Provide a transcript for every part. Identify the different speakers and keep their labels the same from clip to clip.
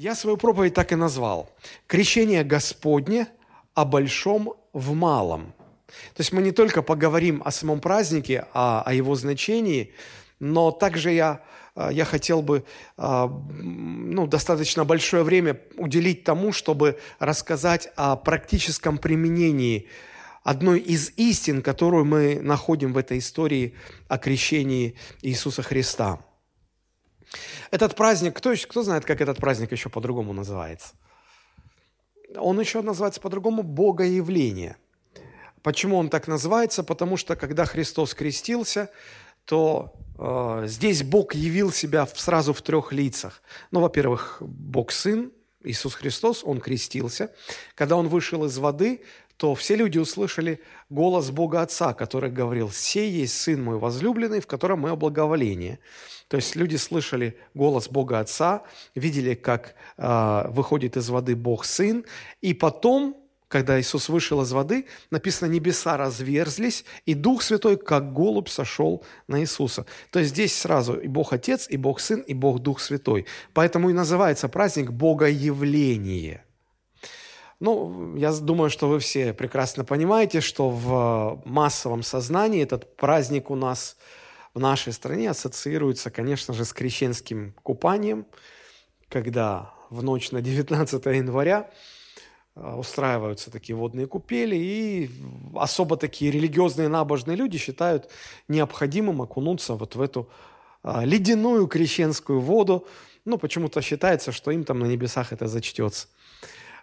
Speaker 1: Я свою проповедь так и назвал. Крещение Господне о большом в малом. То есть мы не только поговорим о самом празднике, а о его значении, но также я, а, я хотел бы а, ну, достаточно большое время уделить тому, чтобы рассказать о практическом применении одной из истин, которую мы находим в этой истории о крещении Иисуса Христа – этот праздник, кто, еще, кто знает, как этот праздник еще по-другому называется? Он еще называется по-другому Богоявление. Почему он так называется? Потому что когда Христос крестился, то э, здесь Бог явил себя сразу в трех лицах. Ну, во-первых, Бог Сын, Иисус Христос, Он крестился. Когда Он вышел из воды, то все люди услышали голос Бога Отца, который говорил, «Сей есть Сын мой возлюбленный, в котором мое благоволение». То есть люди слышали голос Бога Отца, видели, как э, выходит из воды Бог Сын, и потом, когда Иисус вышел из воды, написано, небеса разверзлись, и Дух Святой, как голубь, сошел на Иисуса. То есть здесь сразу и Бог Отец, и Бог Сын, и Бог Дух Святой. Поэтому и называется праздник Богоявление. Ну, я думаю, что вы все прекрасно понимаете, что в массовом сознании этот праздник у нас – в нашей стране ассоциируется, конечно же, с крещенским купанием, когда в ночь на 19 января а, устраиваются такие водные купели, и особо такие религиозные набожные люди считают необходимым окунуться вот в эту а, ледяную крещенскую воду. Ну, почему-то считается, что им там на небесах это зачтется.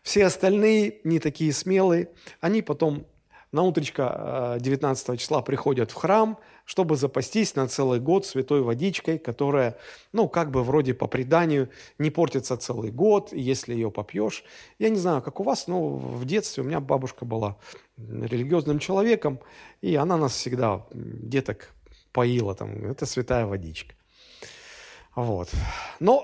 Speaker 1: Все остальные, не такие смелые, они потом на утречко 19 а, числа приходят в храм, чтобы запастись на целый год святой водичкой, которая, ну, как бы вроде по преданию не портится целый год, если ее попьешь. Я не знаю, как у вас, но в детстве у меня бабушка была религиозным человеком, и она нас всегда, деток, поила там, это святая водичка. Вот. Но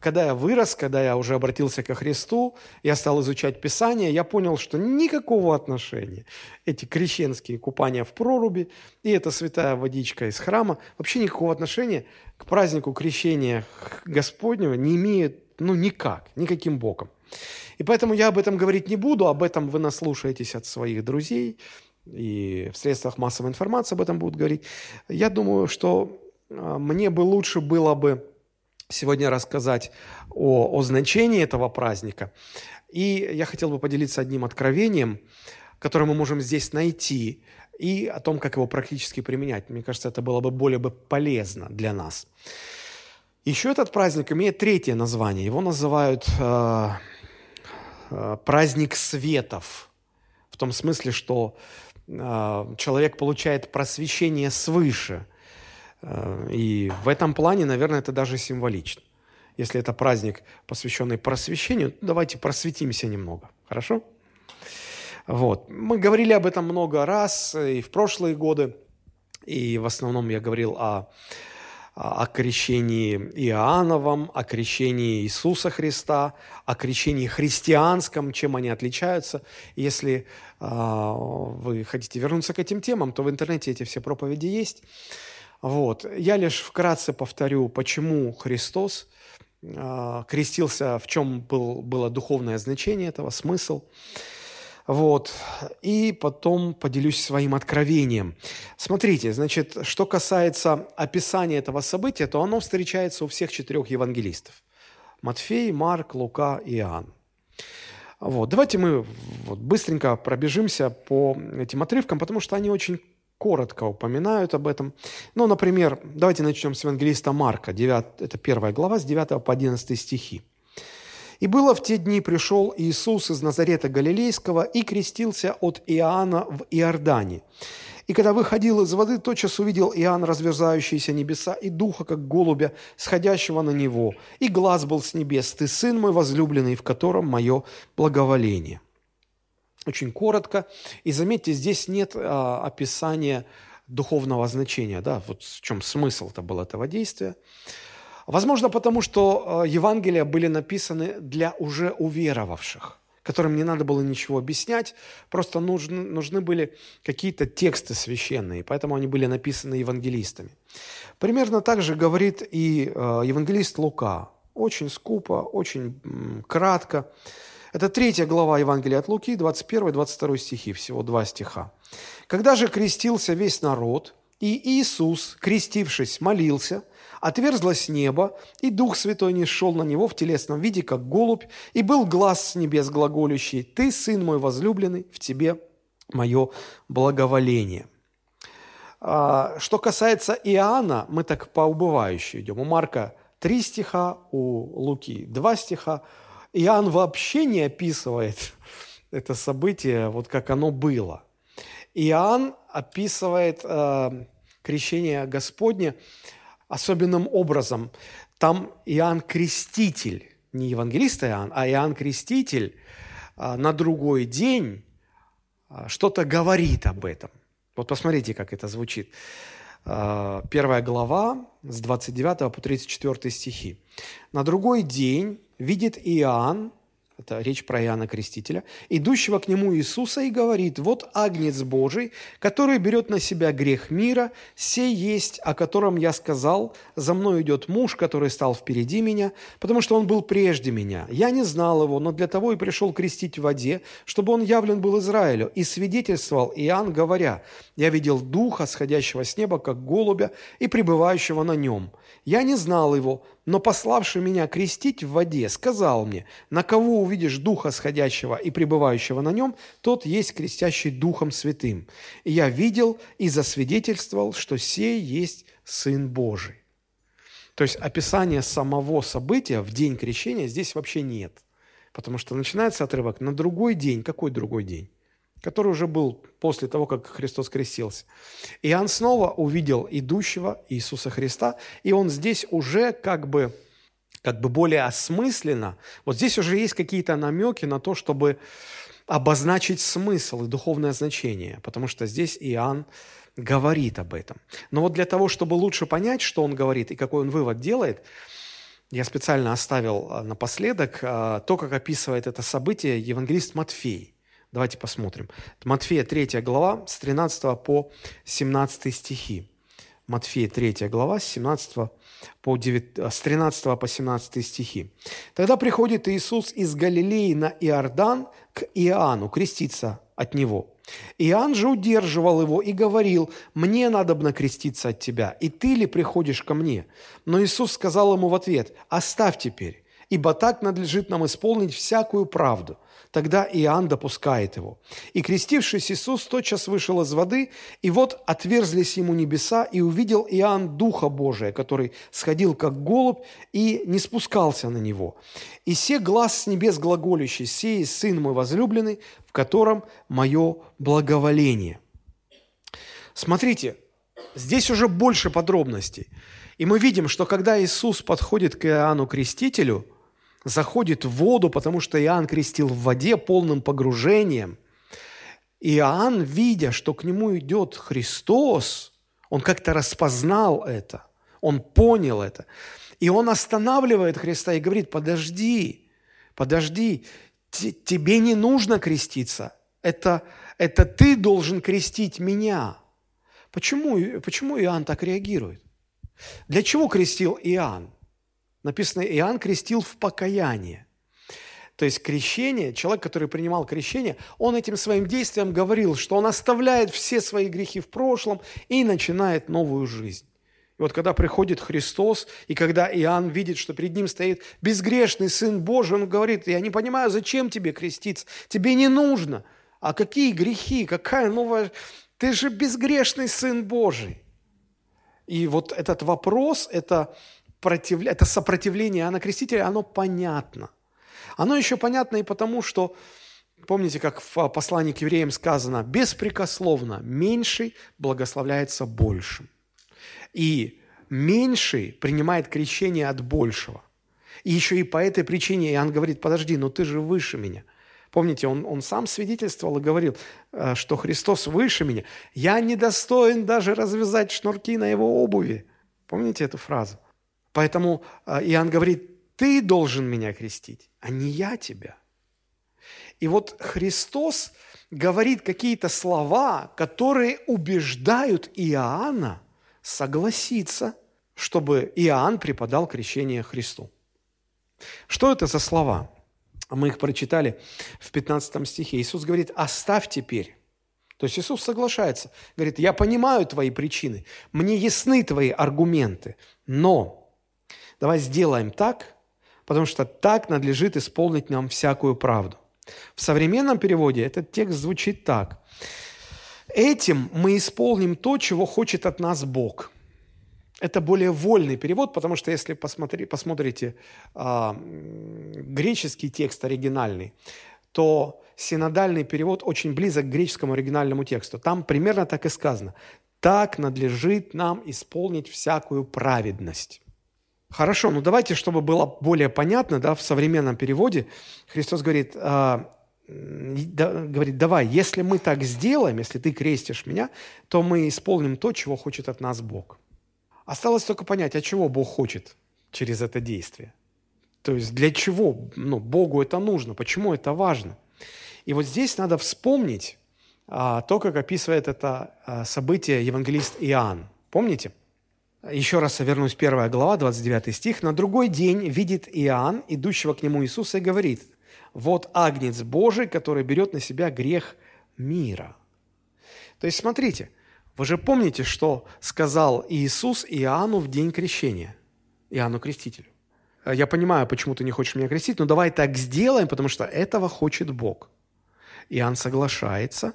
Speaker 1: когда я вырос, когда я уже обратился ко Христу, я стал изучать Писание, я понял, что никакого отношения эти крещенские купания в проруби и эта святая водичка из храма вообще никакого отношения к празднику крещения Господнего не имеют ну никак, никаким боком. И поэтому я об этом говорить не буду, об этом вы наслушаетесь от своих друзей, и в средствах массовой информации об этом будут говорить. Я думаю, что а, мне бы лучше было бы сегодня рассказать о, о значении этого праздника. И я хотел бы поделиться одним откровением, которое мы можем здесь найти, и о том, как его практически применять. Мне кажется, это было бы более бы полезно для нас. Еще этот праздник имеет третье название. Его называют э, э, праздник светов. В том смысле, что э, человек получает просвещение свыше – и в этом плане, наверное, это даже символично. Если это праздник, посвященный просвещению, давайте просветимся немного. Хорошо? Вот. Мы говорили об этом много раз и в прошлые годы. И в основном я говорил о, о крещении Иоанновом, о крещении Иисуса Христа, о крещении христианском, чем они отличаются. Если э, вы хотите вернуться к этим темам, то в интернете эти все проповеди есть. Вот. Я лишь вкратце повторю, почему Христос э, крестился, в чем был, было духовное значение этого, смысл. Вот. И потом поделюсь своим откровением. Смотрите, значит, что касается описания этого события, то оно встречается у всех четырех евангелистов. Матфей, Марк, Лука и Иоанн. Вот. Давайте мы вот быстренько пробежимся по этим отрывкам, потому что они очень коротко упоминают об этом. Ну, например, давайте начнем с евангелиста Марка, 9, это первая глава, с 9 по 11 стихи. «И было в те дни пришел Иисус из Назарета Галилейского и крестился от Иоанна в Иордане. И когда выходил из воды, тотчас увидел Иоанн разверзающиеся небеса и духа, как голубя, сходящего на него. И глаз был с небес, «Ты сын мой возлюбленный, в котором мое благоволение» очень коротко. И заметьте, здесь нет а, описания духовного значения, да, вот в чем смысл-то был этого действия. Возможно, потому что а, Евангелия были написаны для уже уверовавших, которым не надо было ничего объяснять, просто нужны, нужны были какие-то тексты священные, поэтому они были написаны евангелистами. Примерно так же говорит и а, евангелист Лука очень скупо, очень кратко. Это третья глава Евангелия от Луки, 21-22 стихи, всего два стиха. «Когда же крестился весь народ, и Иисус, крестившись, молился, отверзлось небо, и Дух Святой не шел на него в телесном виде, как голубь, и был глаз с небес глаголющий, «Ты, Сын мой возлюбленный, в тебе мое благоволение». А, что касается Иоанна, мы так по убывающей идем. У Марка три стиха, у Луки два стиха. Иоанн вообще не описывает это событие, вот как оно было. Иоанн описывает э, крещение Господне особенным образом. Там Иоанн Креститель, не евангелист Иоанн, а Иоанн Креститель э, на другой день э, что-то говорит об этом – вот посмотрите, как это звучит. А, первая глава с 29 по 34 стихи. «На другой день видит Иоанн, это речь про Иоанна Крестителя, идущего к нему Иисуса и говорит, «Вот Агнец Божий, который берет на себя грех мира, сей есть, о котором я сказал, за мной идет муж, который стал впереди меня, потому что он был прежде меня. Я не знал его, но для того и пришел крестить в воде, чтобы он явлен был Израилю. И свидетельствовал Иоанн, говоря, я видел Духа, сходящего с неба, как голубя, и пребывающего на нем. Я не знал его, но пославший меня крестить в воде, сказал мне, на кого увидишь Духа сходящего и пребывающего на нем, тот есть крестящий Духом Святым. И я видел и засвидетельствовал, что сей есть Сын Божий. То есть описания самого события в день крещения здесь вообще нет. Потому что начинается отрывок на другой день. Какой другой день? Который уже был после того, как Христос крестился. Иоанн снова увидел идущего Иисуса Христа, и он здесь уже как бы, как бы более осмысленно, вот здесь уже есть какие-то намеки на то, чтобы обозначить смысл и духовное значение, потому что здесь Иоанн говорит об этом. Но вот для того, чтобы лучше понять, что он говорит и какой он вывод делает, я специально оставил а, напоследок а, то, как описывает это событие евангелист Матфей. Давайте посмотрим. Матфея 3 глава с 13 по 17 стихи. Матфея 3 глава с 17 по 9, с 13 по 17 стихи. «Тогда приходит Иисус из Галилеи на Иордан к Иоанну креститься от него. Иоанн же удерживал его и говорил, «Мне надо бы креститься от тебя, и ты ли приходишь ко мне?» Но Иисус сказал ему в ответ, «Оставь теперь, ибо так надлежит нам исполнить всякую правду». Тогда Иоанн допускает его. «И крестившись Иисус тотчас вышел из воды, и вот отверзлись ему небеса, и увидел Иоанн Духа Божия, который сходил как голубь и не спускался на него. И се глаз с небес глаголющий, сей Сын мой возлюбленный, в котором мое благоволение». Смотрите, здесь уже больше подробностей. И мы видим, что когда Иисус подходит к Иоанну Крестителю – заходит в воду, потому что Иоанн крестил в воде полным погружением. Иоанн, видя, что к нему идет Христос, он как-то распознал это, он понял это. И он останавливает Христа и говорит, подожди, подожди, тебе не нужно креститься, это, это ты должен крестить меня. Почему, почему Иоанн так реагирует? Для чего крестил Иоанн? Написано, Иоанн крестил в покаяние. То есть крещение, человек, который принимал крещение, он этим своим действием говорил, что он оставляет все свои грехи в прошлом и начинает новую жизнь. И вот когда приходит Христос, и когда Иоанн видит, что перед ним стоит безгрешный Сын Божий, он говорит, я не понимаю, зачем тебе креститься? Тебе не нужно. А какие грехи? Какая новая... Ты же безгрешный Сын Божий. И вот этот вопрос, это против... это сопротивление Иоанна Крестителя, оно понятно. Оно еще понятно и потому, что, помните, как в послании к евреям сказано, беспрекословно меньший благословляется большим. И меньший принимает крещение от большего. И еще и по этой причине Иоанн говорит, подожди, но ты же выше меня. Помните, он, он сам свидетельствовал и говорил, э, что Христос выше меня. Я недостоин даже развязать шнурки на его обуви. Помните эту фразу? Поэтому а, Иоанн говорит, ты должен меня крестить, а не я тебя. И вот Христос говорит какие-то слова, которые убеждают Иоанна согласиться, чтобы Иоанн преподал крещение Христу. Что это за слова? Мы их прочитали в 15 стихе. Иисус говорит, оставь теперь. То есть Иисус соглашается, говорит, я понимаю твои причины, мне ясны твои аргументы, но давай сделаем так, потому что так надлежит исполнить нам всякую правду. В современном переводе этот текст звучит так. Этим мы исполним то, чего хочет от нас Бог. Это более вольный перевод, потому что если посмотри, посмотрите а, греческий текст оригинальный, то синодальный перевод очень близок к греческому оригинальному тексту. Там примерно так и сказано. «Так надлежит нам исполнить всякую праведность». Хорошо, ну давайте, чтобы было более понятно, да, в современном переводе Христос говорит, а, да, говорит, давай, если мы так сделаем, если ты крестишь меня, то мы исполним то, чего хочет от нас Бог. Осталось только понять, а чего Бог хочет через это действие. То есть для чего ну, Богу это нужно, почему это важно. И вот здесь надо вспомнить а, то, как описывает это а, событие евангелист Иоанн. Помните? Еще раз вернусь, первая глава, 29 стих. «На другой день видит Иоанн, идущего к нему Иисуса, и говорит, вот агнец Божий, который берет на себя грех мира». То есть, смотрите, вы же помните, что сказал Иисус Иоанну в день крещения, Иоанну Крестителю. Я понимаю, почему ты не хочешь меня крестить, но давай так сделаем, потому что этого хочет Бог. Иоанн соглашается.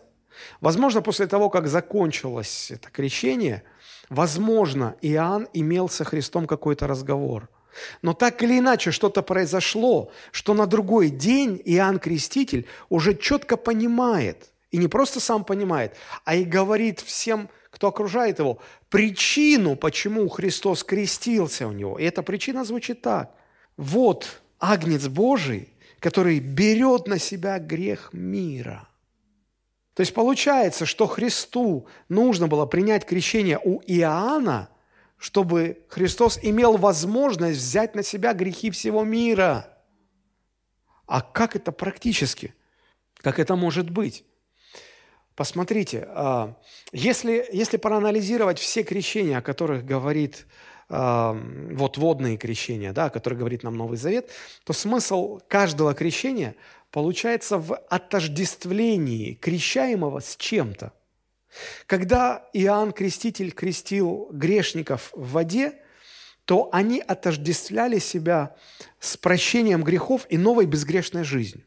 Speaker 1: Возможно, после того, как закончилось это крещение, возможно, Иоанн имел со Христом какой-то разговор – но так или иначе что-то произошло, что на другой день Иоанн Креститель уже четко понимает, и не просто сам понимает, а и говорит всем, кто окружает его, причину, почему Христос крестился у него. И эта причина звучит так. Вот Агнец Божий, который берет на себя грех мира. То есть получается, что Христу нужно было принять крещение у Иоанна – чтобы Христос имел возможность взять на себя грехи всего мира. А как это практически? Как это может быть? Посмотрите, а, если, если проанализировать все крещения, о которых говорит а, вот водные крещения, да, о которых говорит нам Новый Завет, то смысл каждого крещения получается в отождествлении крещаемого с чем-то. Когда Иоанн Креститель крестил грешников в воде, то они отождествляли себя с прощением грехов и новой безгрешной жизнью.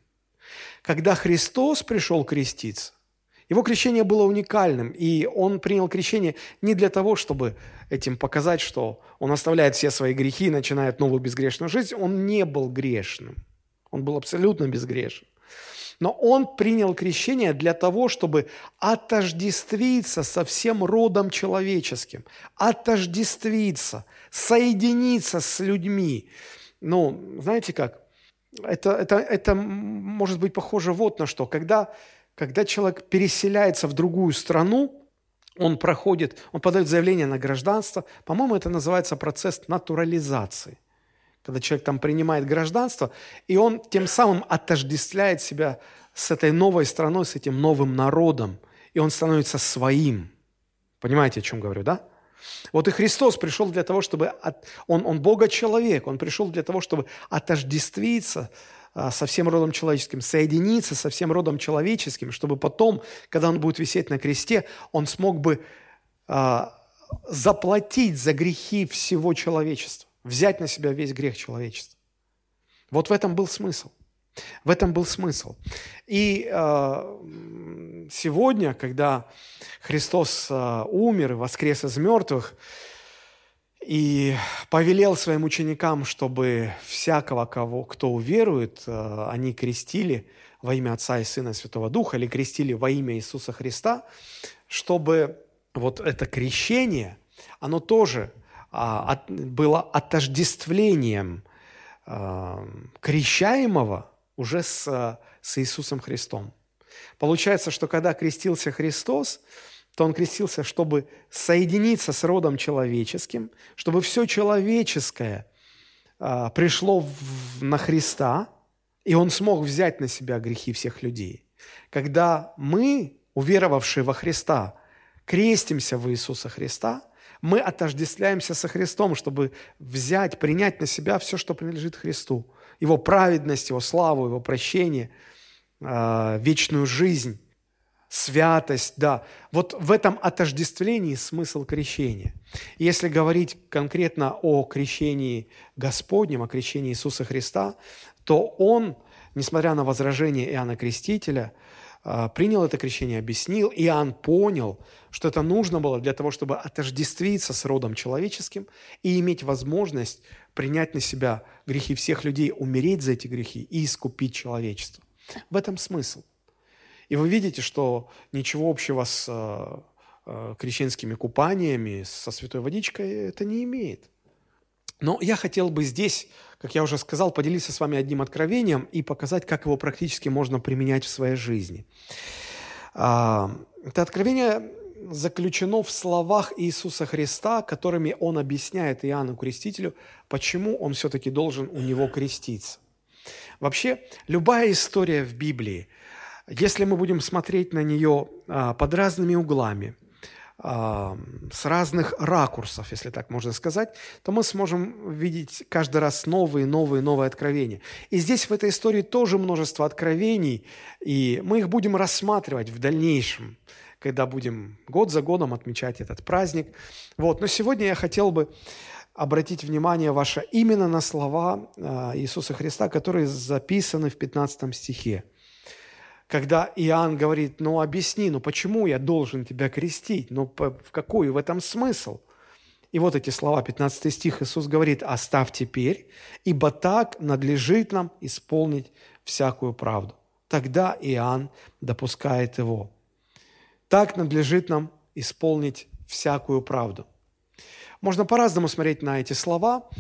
Speaker 1: Когда Христос пришел креститься, его крещение было уникальным, и он принял крещение не для того, чтобы этим показать, что он оставляет все свои грехи и начинает новую безгрешную жизнь. Он не был грешным. Он был абсолютно безгрешен. Но он принял крещение для того, чтобы отождествиться со всем родом человеческим, отождествиться, соединиться с людьми. Ну, знаете как? Это, это, это может быть похоже вот на что. Когда, когда человек переселяется в другую страну, он проходит, он подает заявление на гражданство. По-моему, это называется процесс натурализации когда человек там принимает гражданство, и он тем самым отождествляет себя с этой новой страной, с этим новым народом, и он становится своим. Понимаете, о чем говорю, да? Вот и Христос пришел для того, чтобы... От... Он, он Бога-человек, Он пришел для того, чтобы отождествиться а, со всем родом человеческим, соединиться со всем родом человеческим, чтобы потом, когда Он будет висеть на кресте, Он смог бы а, заплатить за грехи всего человечества взять на себя весь грех человечества. Вот в этом был смысл. В этом был смысл. И э, сегодня, когда Христос э, умер и воскрес из мертвых, и повелел своим ученикам, чтобы всякого, кого, кто уверует, э, они крестили во имя Отца и Сына и Святого Духа, или крестили во имя Иисуса Христа, чтобы вот это крещение, оно тоже а, было отождествлением а, крещаемого уже с, с Иисусом Христом. Получается, что когда крестился Христос, то Он крестился, чтобы соединиться с родом человеческим, чтобы все человеческое а, пришло в, на Христа, и Он смог взять на себя грехи всех людей. Когда мы, уверовавшие во Христа, крестимся в Иисуса Христа – мы отождествляемся со Христом, чтобы взять, принять на себя все, что принадлежит Христу. Его праведность, Его славу, Его прощение, э, вечную жизнь, святость, да. Вот в этом отождествлении смысл крещения. Если говорить конкретно о крещении Господнем, о крещении Иисуса Христа, то Он, несмотря на возражение Иоанна Крестителя, а, принял это крещение, объяснил, Иоанн понял, что это нужно было для того, чтобы отождествиться с родом человеческим и иметь возможность принять на себя грехи всех людей, умереть за эти грехи и искупить человечество. В этом смысл. И вы видите, что ничего общего с э, э, крещенскими купаниями, со святой водичкой это не имеет. Но я хотел бы здесь, как я уже сказал, поделиться с вами одним откровением и показать, как его практически можно применять в своей жизни. А, это откровение заключено в словах Иисуса Христа, которыми Он объясняет Иоанну Крестителю, почему он все-таки должен у него креститься. Вообще, любая история в Библии, если мы будем смотреть на нее а, под разными углами – с разных ракурсов, если так можно сказать, то мы сможем видеть каждый раз новые, новые, новые откровения. И здесь в этой истории тоже множество откровений, и мы их будем рассматривать в дальнейшем, когда будем год за годом отмечать этот праздник. Вот. Но сегодня я хотел бы обратить внимание ваше именно на слова а, Иисуса Христа, которые записаны в 15 стихе когда Иоанн говорит, ну объясни, ну почему я должен тебя крестить, ну в какой в этом смысл? И вот эти слова, 15 стих, Иисус говорит, оставь теперь, ибо так надлежит нам исполнить всякую правду. Тогда Иоанн допускает его. Так надлежит нам исполнить всякую правду. Можно по-разному смотреть на эти слова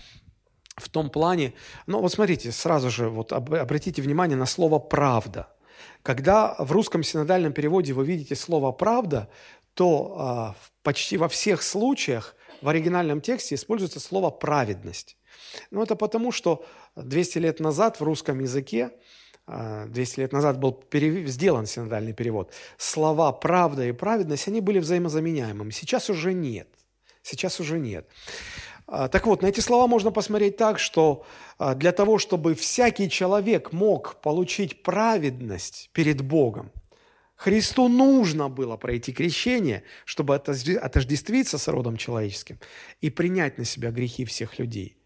Speaker 1: в том плане, но вот смотрите, сразу же вот обратите внимание на слово «правда». Когда в русском синодальном переводе вы видите слово «правда», то а, почти во всех случаях в оригинальном тексте используется слово «праведность». Ну, это потому, что 200 лет назад в русском языке, 200 а, лет назад был перев... сделан синодальный перевод, слова «правда» и «праведность», они были взаимозаменяемыми. Сейчас уже нет. Сейчас уже нет. А, так вот, на эти слова можно посмотреть так, что а, для того, чтобы всякий человек мог получить праведность перед Богом, Христу нужно было пройти крещение, чтобы отождествиться с родом человеческим и принять на себя грехи всех людей.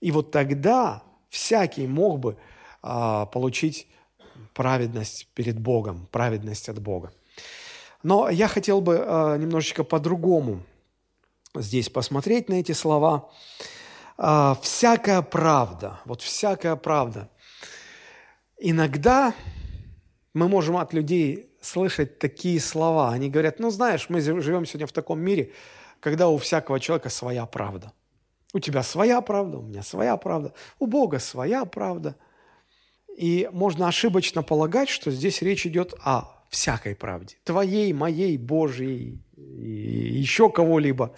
Speaker 1: И вот тогда всякий мог бы а, получить праведность перед Богом, праведность от Бога. Но я хотел бы немножечко по-другому здесь посмотреть на эти слова. А, всякая правда, вот всякая правда. Иногда мы можем от людей слышать такие слова. Они говорят, ну знаешь, мы живем сегодня в таком мире, когда у всякого человека своя правда. У тебя своя правда, у меня своя правда, у Бога своя правда. И можно ошибочно полагать, что здесь речь идет о всякой правде. Твоей, моей, Божьей, и еще кого-либо.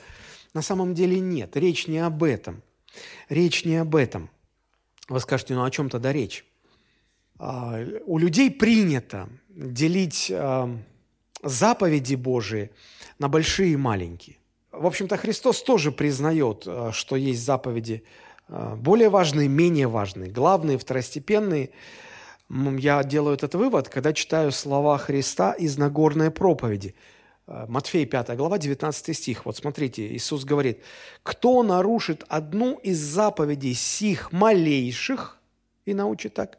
Speaker 1: На самом деле нет, речь не об этом. Речь не об этом. Вы скажете, ну о чем тогда речь? А, у людей принято делить а, заповеди Божии на большие и маленькие. В общем-то, Христос тоже признает, а, что есть заповеди более важные, менее важные, главные, второстепенные. Я делаю этот вывод, когда читаю слова Христа из Нагорной проповеди – Матфея 5 глава, 19 стих. Вот смотрите, Иисус говорит, «Кто нарушит одну из заповедей сих малейших, и научит так,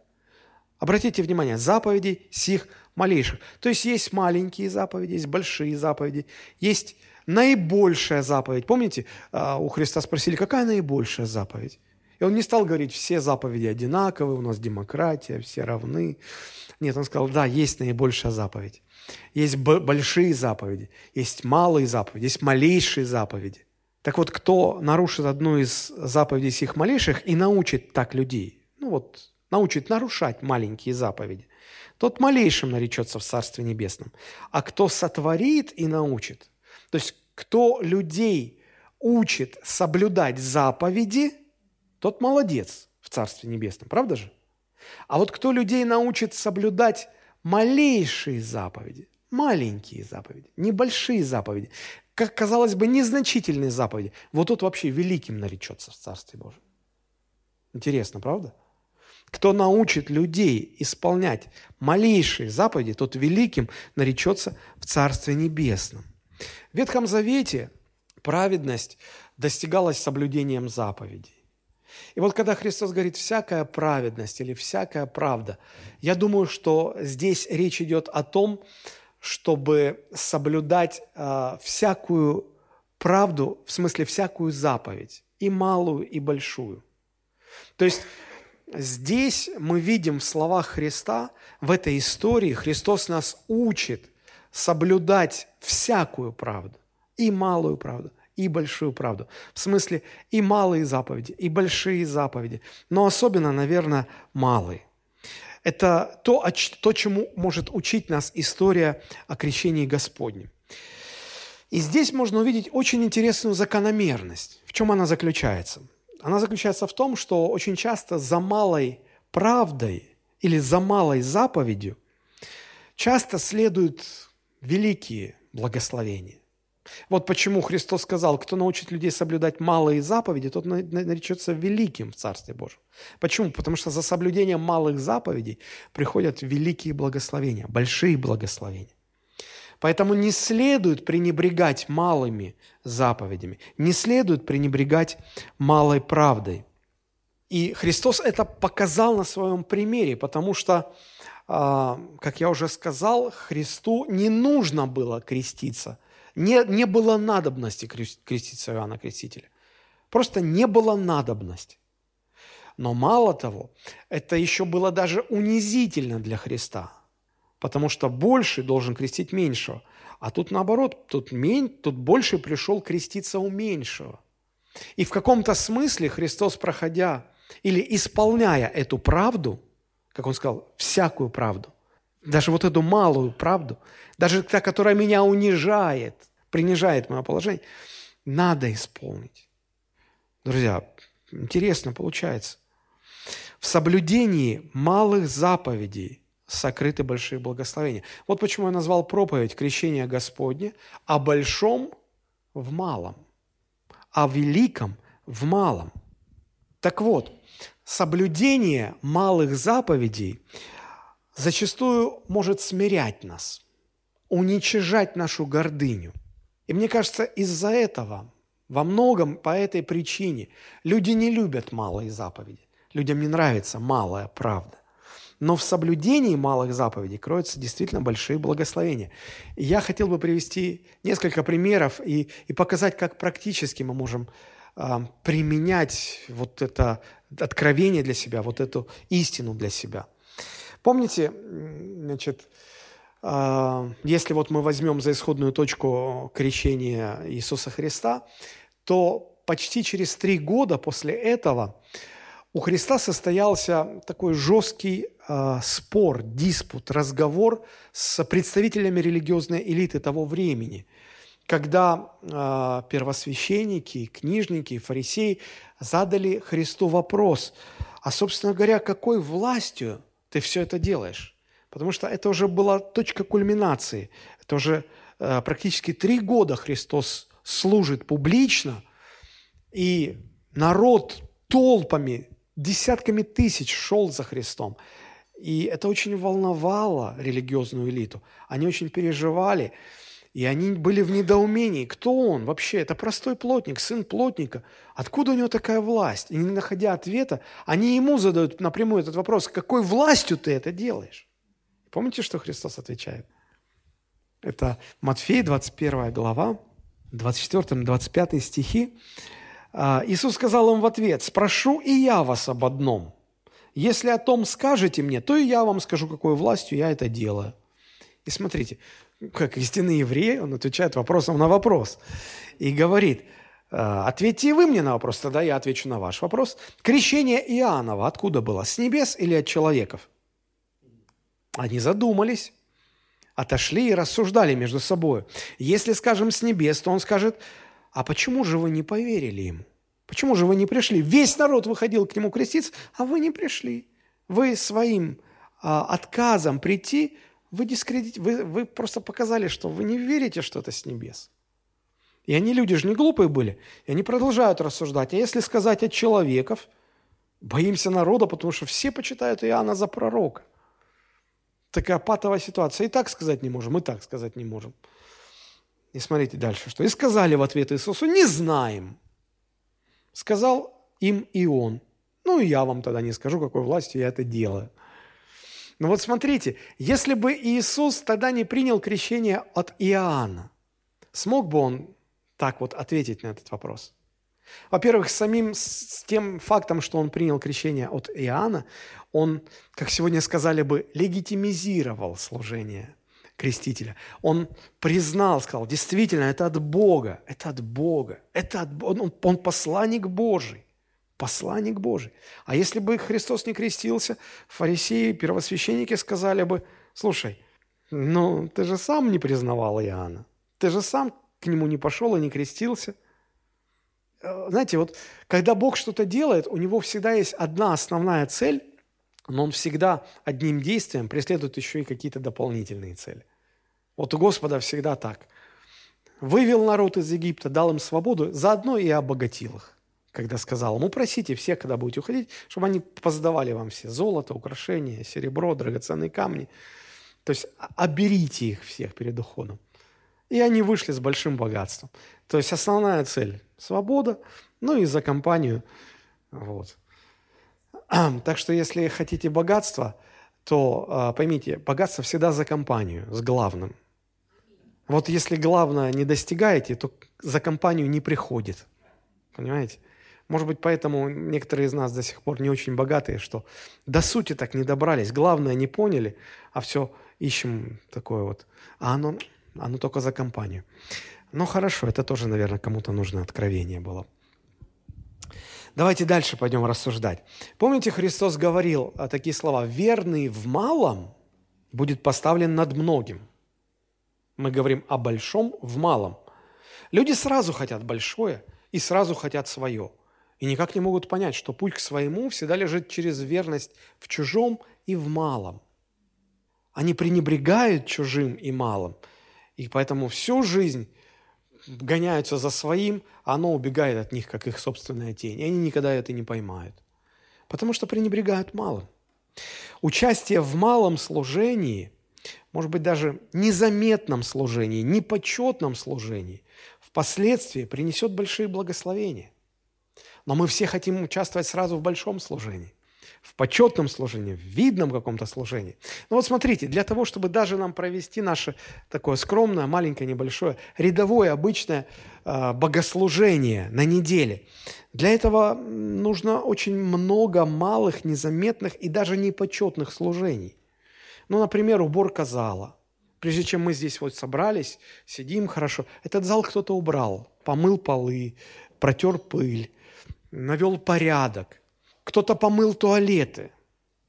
Speaker 1: Обратите внимание, заповеди сих малейших. То есть есть маленькие заповеди, есть большие заповеди, есть наибольшая заповедь. Помните, э, у Христа спросили, какая наибольшая заповедь? И он не стал говорить, все заповеди одинаковые, у нас демократия, все равны. Нет, он сказал, да, есть наибольшая заповедь. Есть большие заповеди, есть малые заповеди, есть малейшие заповеди. Так вот, кто нарушит одну из заповедей сих малейших и научит так людей, ну вот, научит нарушать маленькие заповеди, тот малейшим наречется в Царстве Небесном. А кто сотворит и научит, то есть кто людей учит соблюдать заповеди, тот молодец в Царстве Небесном, правда же? А вот кто людей научит соблюдать малейшие заповеди, маленькие заповеди, небольшие заповеди, как казалось бы, незначительные заповеди, вот тут вообще великим наречется в Царстве Божьем. Интересно, правда? Кто научит людей исполнять малейшие заповеди, тот великим наречется в Царстве Небесном. В Ветхом Завете праведность достигалась соблюдением заповедей. И вот когда Христос говорит «всякая праведность» или «всякая правда», я думаю, что здесь речь идет о том, чтобы соблюдать э, всякую правду, в смысле всякую заповедь, и малую, и большую. То есть здесь мы видим в словах Христа, в этой истории Христос нас учит соблюдать всякую правду, и малую правду, и большую правду. В смысле и малые заповеди, и большие заповеди, но особенно, наверное, малые. Это то, то, чему может учить нас история о крещении Господнем. И здесь можно увидеть очень интересную закономерность. В чем она заключается? Она заключается в том, что очень часто за малой правдой или за малой заповедью часто следуют великие благословения. Вот почему Христос сказал, кто научит людей соблюдать малые заповеди, тот наречется великим в Царстве Божьем. Почему? Потому что за соблюдением малых заповедей приходят великие благословения, большие благословения. Поэтому не следует пренебрегать малыми заповедями, не следует пренебрегать малой правдой. И Христос это показал на своем примере, потому что, а, как я уже сказал, Христу не нужно было креститься, не, не было надобности креститься Иоанна Крестителя. Просто не было надобности. Но мало того, это еще было даже унизительно для Христа – потому что больше должен крестить меньшего. А тут наоборот, тут, мень, тут больше пришел креститься у меньшего. И в каком-то смысле Христос, проходя или исполняя эту правду, как он сказал, всякую правду, даже вот эту малую правду, даже та, которая меня унижает, принижает мое положение, надо исполнить. Друзья, интересно получается. В соблюдении малых заповедей сокрыты большие благословения. Вот почему я назвал проповедь «Крещение Господне» о большом в малом, о великом в малом. Так вот, соблюдение малых заповедей зачастую может смирять нас, уничижать нашу гордыню. И мне кажется, из-за этого, во многом по этой причине, люди не любят малые заповеди. Людям не нравится малая правда. Но в соблюдении малых заповедей кроются действительно большие благословения. И я хотел бы привести несколько примеров и, и показать, как практически мы можем э, применять вот это откровение для себя, вот эту истину для себя. Помните, значит, если вот мы возьмем за исходную точку крещения Иисуса Христа, то почти через три года после этого у Христа состоялся такой жесткий э, спор, диспут, разговор с представителями религиозной элиты того времени, когда э, первосвященники, книжники, фарисеи задали Христу вопрос, а, собственно говоря, какой властью ты все это делаешь? Потому что это уже была точка кульминации. Это уже э, практически три года Христос служит публично, и народ толпами десятками тысяч шел за Христом. И это очень волновало религиозную элиту. Они очень переживали, и они были в недоумении. Кто он вообще? Это простой плотник, сын плотника. Откуда у него такая власть? И не находя ответа, они ему задают напрямую этот вопрос, какой властью ты это делаешь? Помните, что Христос отвечает? Это Матфея, 21 глава, 24-25 стихи. А, Иисус сказал им в ответ, «Спрошу и я вас об одном. Если о том скажете мне, то и я вам скажу, какой властью я это делаю». И смотрите, как истинный еврей, он отвечает вопросом на вопрос. И говорит, «А, ответьте вы мне на вопрос, тогда я отвечу на ваш вопрос. Крещение Иоаннова откуда было? С небес или от человеков? Они задумались, отошли и рассуждали между собой. Если скажем с небес, то он скажет, а почему же вы не поверили ему? Почему же вы не пришли? Весь народ выходил к нему креститься, а вы не пришли. Вы своим а, отказом прийти, вы, дискредит... вы, вы просто показали, что вы не верите, что это с небес. И они, люди же не глупые были, и они продолжают рассуждать. А если сказать от человеков, Боимся народа, потому что все почитают Иоанна за пророка. Такая патовая ситуация. И так сказать не можем, и так сказать не можем. И смотрите дальше, что. И сказали в ответ Иисусу, не знаем. Сказал им и он. Ну, я вам тогда не скажу, какой властью я это делаю. Но вот смотрите, если бы Иисус тогда не принял крещение от Иоанна, смог бы он так вот ответить на этот вопрос? Во-первых, самим с тем фактом, что он принял крещение от Иоанна, он, как сегодня сказали бы, легитимизировал служение крестителя. Он признал, сказал, действительно, это от Бога, это от Бога, это от, он, он посланник Божий, посланник Божий. А если бы Христос не крестился, фарисеи, первосвященники сказали бы, слушай, ну ты же сам не признавал Иоанна, ты же сам к нему не пошел и не крестился. Э, знаете, вот когда Бог что-то делает, у него всегда есть одна основная цель, но он всегда одним действием преследует еще и какие-то дополнительные цели. Вот у Господа всегда так. Вывел народ из Египта, дал им свободу, заодно и обогатил их. Когда сказал ему, просите всех, когда будете уходить, чтобы они поздавали вам все золото, украшения, серебро, драгоценные камни. То есть оберите их всех перед уходом. И они вышли с большим богатством. То есть основная цель – свобода, ну и за компанию. Вот. Так что если хотите богатства, то а, поймите, богатство всегда за компанию, с главным. Вот если главное не достигаете, то за компанию не приходит. Понимаете? Может быть, поэтому некоторые из нас до сих пор не очень богатые, что до сути так не добрались, главное не поняли, а все ищем такое вот. А оно, оно только за компанию. Ну хорошо, это тоже, наверное, кому-то нужно откровение было. Давайте дальше пойдем рассуждать. Помните, Христос говорил а, такие слова, «Верный в малом будет поставлен над многим». Мы говорим о большом в малом. Люди сразу хотят большое и сразу хотят свое. И никак не могут понять, что путь к своему всегда лежит через верность в чужом и в малом. Они пренебрегают чужим и малым. И поэтому всю жизнь гоняются за своим, а оно убегает от них, как их собственная тень. И они никогда это не поймают. Потому что пренебрегают малым. Участие в малом служении, может быть, даже незаметном служении, непочетном служении, впоследствии принесет большие благословения. Но мы все хотим участвовать сразу в большом служении в почетном служении, в видном каком-то служении. Ну вот смотрите, для того, чтобы даже нам провести наше такое скромное, маленькое, небольшое, рядовое, обычное э, богослужение на неделе, для этого нужно очень много малых, незаметных и даже непочетных служений. Ну, например, уборка зала. Прежде чем мы здесь вот собрались, сидим хорошо, этот зал кто-то убрал, помыл полы, протер пыль, навел порядок кто-то помыл туалеты,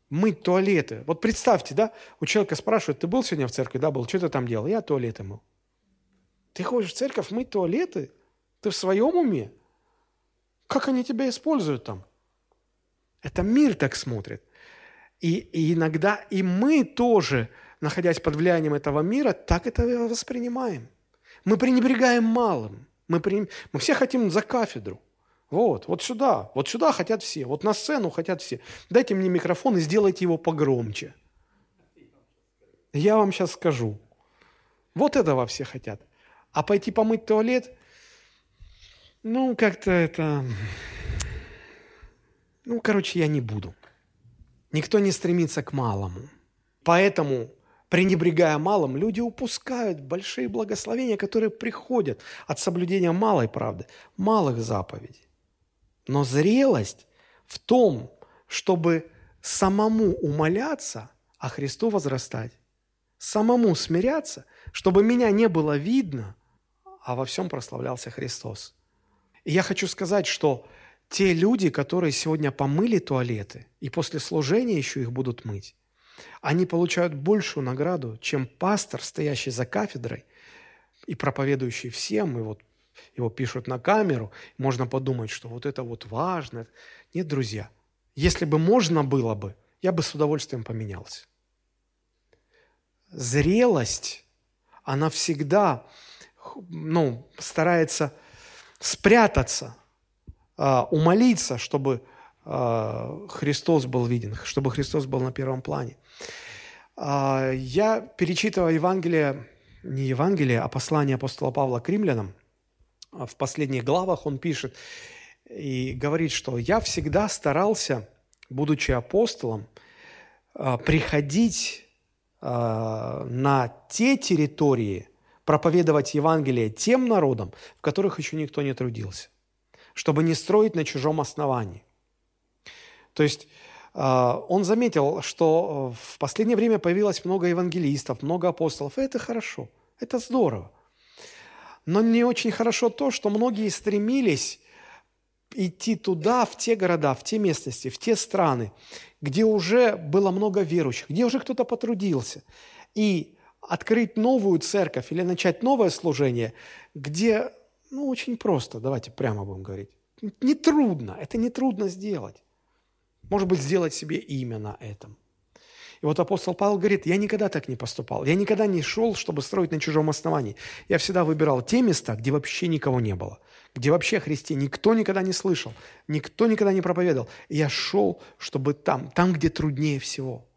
Speaker 1: мыть туалеты. Вот представьте, да, у человека спрашивают, ты был сегодня в церкви? Да, был. Что ты там делал? Я туалеты мыл. Ты ходишь в церковь мыть туалеты? Ты в своем уме? Как они тебя используют там? Это мир так смотрит. И, и иногда и мы тоже, находясь под влиянием этого мира, так это воспринимаем. Мы пренебрегаем малым. Мы, при... мы все хотим за кафедру. Вот, вот сюда, вот сюда хотят все, вот на сцену хотят все. Дайте мне микрофон и сделайте его погромче. Я вам сейчас скажу. Вот этого все хотят. А пойти помыть туалет, ну, как-то это... Ну, короче, я не буду. Никто не стремится к малому. Поэтому, пренебрегая малым, люди упускают большие благословения, которые приходят от соблюдения малой правды, малых заповедей. Но зрелость в том, чтобы самому умоляться, а Христу возрастать. Самому смиряться, чтобы меня не было видно, а во всем прославлялся Христос. И я хочу сказать, что те люди, которые сегодня помыли туалеты и после служения еще их будут мыть, они получают большую награду, чем пастор, стоящий за кафедрой и проповедующий всем, и вот его пишут на камеру, можно подумать, что вот это вот важно. Нет, друзья, если бы можно было бы, я бы с удовольствием поменялся. Зрелость, она всегда ну, старается спрятаться, а, умолиться, чтобы э, Христос был виден, чтобы Христос был на первом плане. Э, я, перечитывая Евангелие, не Евангелие, а послание апостола Павла к римлянам, в последних главах он пишет и говорит, что «я всегда старался, будучи апостолом, приходить на те территории, проповедовать Евангелие тем народам, в которых еще никто не трудился, чтобы не строить на чужом основании. То есть а, он заметил, что в последнее время появилось много евангелистов, много апостолов, и это хорошо, это здорово. Но не очень хорошо то, что многие стремились идти туда, в те города, в те местности, в те страны, где уже было много верующих, где уже кто-то потрудился. И открыть новую церковь или начать новое служение, где, ну, очень просто, давайте прямо будем говорить. Не трудно, это не трудно сделать. Может быть, сделать себе имя на этом. И вот апостол Павел говорит, я никогда так не поступал. Я никогда не шел, чтобы строить на чужом основании. Я всегда выбирал те места, где вообще никого не было. Где вообще о Христе никто никогда не слышал. Никто никогда не проповедовал. Я шел, чтобы там, там, где труднее всего.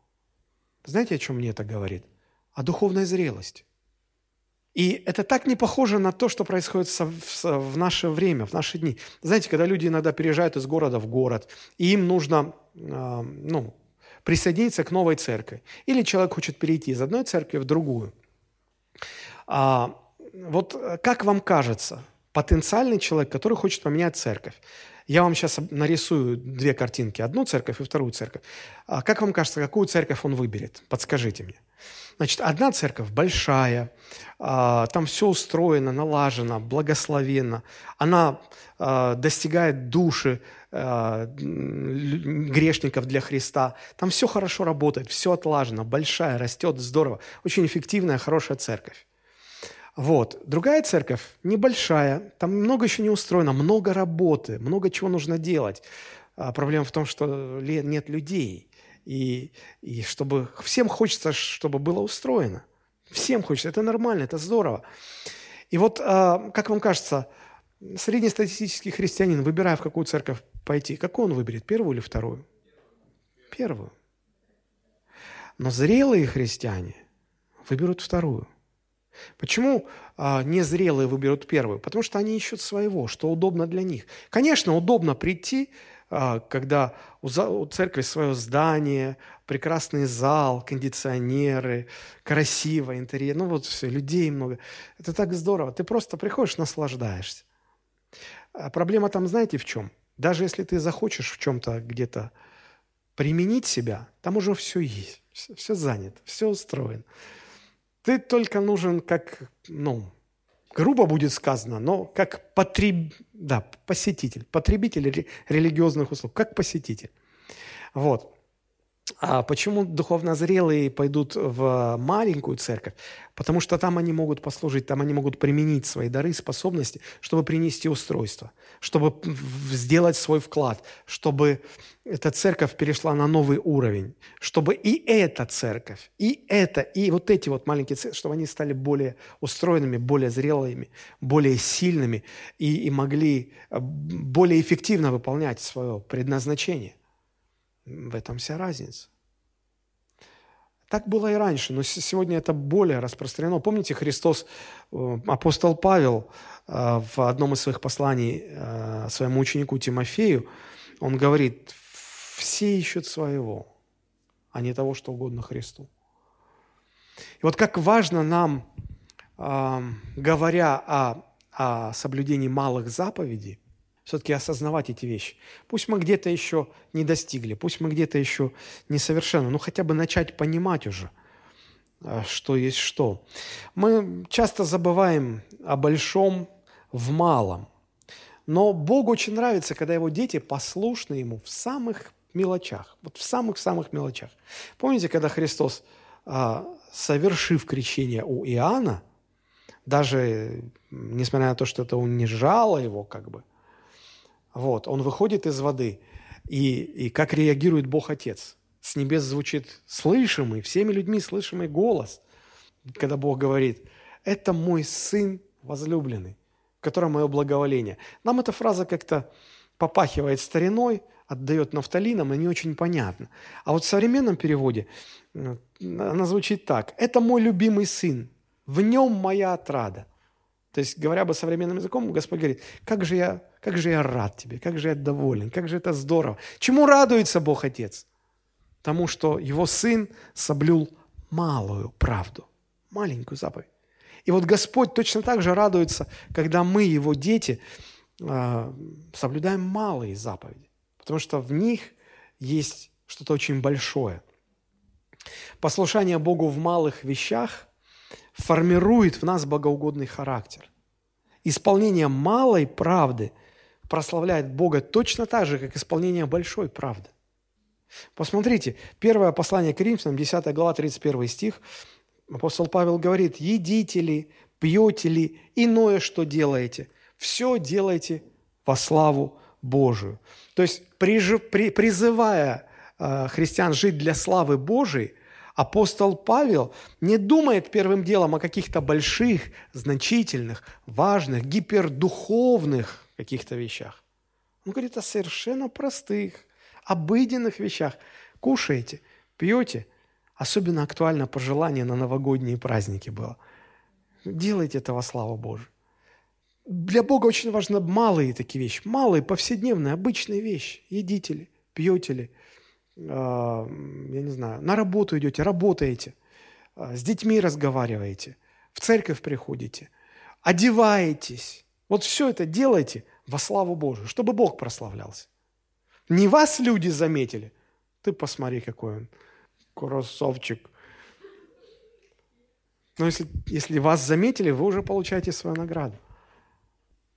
Speaker 1: Знаете, о чем мне это говорит? а духовная зрелость. И это так не похоже на то, что происходит в наше время, в наши дни. Знаете, когда люди иногда переезжают из города в город, и им нужно а, ну, присоединиться к новой церкви. Или человек хочет перейти из одной церкви в другую. А, вот как вам кажется, потенциальный человек, который хочет поменять церковь, я вам сейчас нарисую две картинки, одну церковь и вторую церковь. А как вам кажется, какую церковь он выберет? Подскажите мне. Значит, одна церковь большая, а, там все устроено, налажено, благословенно. Она а, достигает души грешников для Христа. Там все хорошо работает, все отлажено, большая, растет, здорово. Очень эффективная, хорошая церковь. Вот. Другая церковь небольшая, там много еще не устроено, много работы, много чего нужно делать. А проблема в том, что нет людей. И, и чтобы всем хочется, чтобы было устроено. Всем хочется. Это нормально, это здорово. И вот, а, как вам кажется, среднестатистический христианин, выбирая в какую церковь пойти, какую он выберет, первую или вторую? Первую. Но зрелые христиане выберут вторую. Почему а, незрелые выберут первую? Потому что они ищут своего, что удобно для них. Конечно, удобно прийти а, когда у церкви свое здание, прекрасный зал, кондиционеры, красиво интерьер, ну вот все, людей много. Это так здорово. Ты просто приходишь, наслаждаешься. А проблема там, знаете, в чем? Даже если ты захочешь в чем-то где-то применить себя, там уже все есть, все, все занято, все устроено. Ты только нужен как, ну, грубо будет сказано, но как потреб... да, посетитель, потребитель религиозных услуг, как посетитель. Вот. А почему духовно зрелые пойдут в маленькую церковь? Потому что там они могут послужить, там они могут применить свои дары, способности, чтобы принести устройство, чтобы сделать свой вклад, чтобы эта церковь перешла на новый уровень, чтобы и эта церковь, и это, и вот эти вот маленькие церкви, чтобы они стали более устроенными, более зрелыми, более сильными и, и могли э, более эффективно выполнять свое предназначение. В этом вся разница. Так было и раньше, но сегодня это более распространено. Помните, Христос, э, апостол Павел э, в одном из своих посланий э, своему ученику Тимофею, он говорит, все ищут своего, а не того, что угодно Христу. И вот как важно нам, говоря о, о соблюдении малых заповедей, все-таки осознавать эти вещи. Пусть мы где-то еще не достигли, пусть мы где-то еще несовершенны, но хотя бы начать понимать уже, а, что есть что. Мы часто забываем о большом в малом. Но Богу очень нравится, когда его дети послушны ему в самых мелочах, вот в самых-самых мелочах. Помните, когда Христос, а, совершив крещение у Иоанна, даже несмотря на то, что это унижало его, как бы, вот, он выходит из воды, и, и как реагирует Бог Отец. С небес звучит слышимый, всеми людьми слышимый голос, когда Бог говорит, это мой сын возлюбленный, в котором мое благоволение. Нам эта фраза как-то попахивает стариной, отдает нафталином, и не очень понятно. А вот в современном переводе она звучит так. «Это мой любимый сын, в нем моя отрада». То есть, говоря бы современным языком, Господь говорит, как же, я, как же я рад тебе, как же я доволен, как же это здорово. Чему радуется Бог Отец? Тому, что его сын соблюл малую правду, маленькую заповедь. И вот Господь точно так же радуется, когда мы, его дети, а, соблюдаем малые заповеди, потому что в них есть что-то очень большое. Послушание Богу в малых вещах формирует в нас богоугодный характер. Исполнение малой правды прославляет Бога точно так же, как исполнение большой правды. Посмотрите, первое послание к Римлянам, 10 глава, 31 стих, апостол Павел говорит, «Едите ли, пьете ли, иное что делаете, все делайте во славу Божию». То есть, призывая э, христиан жить для славы Божией, апостол Павел не думает первым делом о каких-то больших, значительных, важных, гипердуховных каких-то вещах. Он говорит о совершенно простых, обыденных вещах. Кушаете, пьете. Особенно актуально пожелание на новогодние праздники было. Делайте этого, слава Божию. Для Бога очень важны малые такие вещи, малые, повседневные, обычные вещи. Едите ли, пьете ли, э, я не знаю, на работу идете, работаете, э, с детьми разговариваете, в церковь приходите, одеваетесь. Вот все это делайте во славу Божию, чтобы Бог прославлялся. Не вас люди заметили. Ты посмотри, какой он красавчик. Но если, если вас заметили, вы уже получаете свою награду.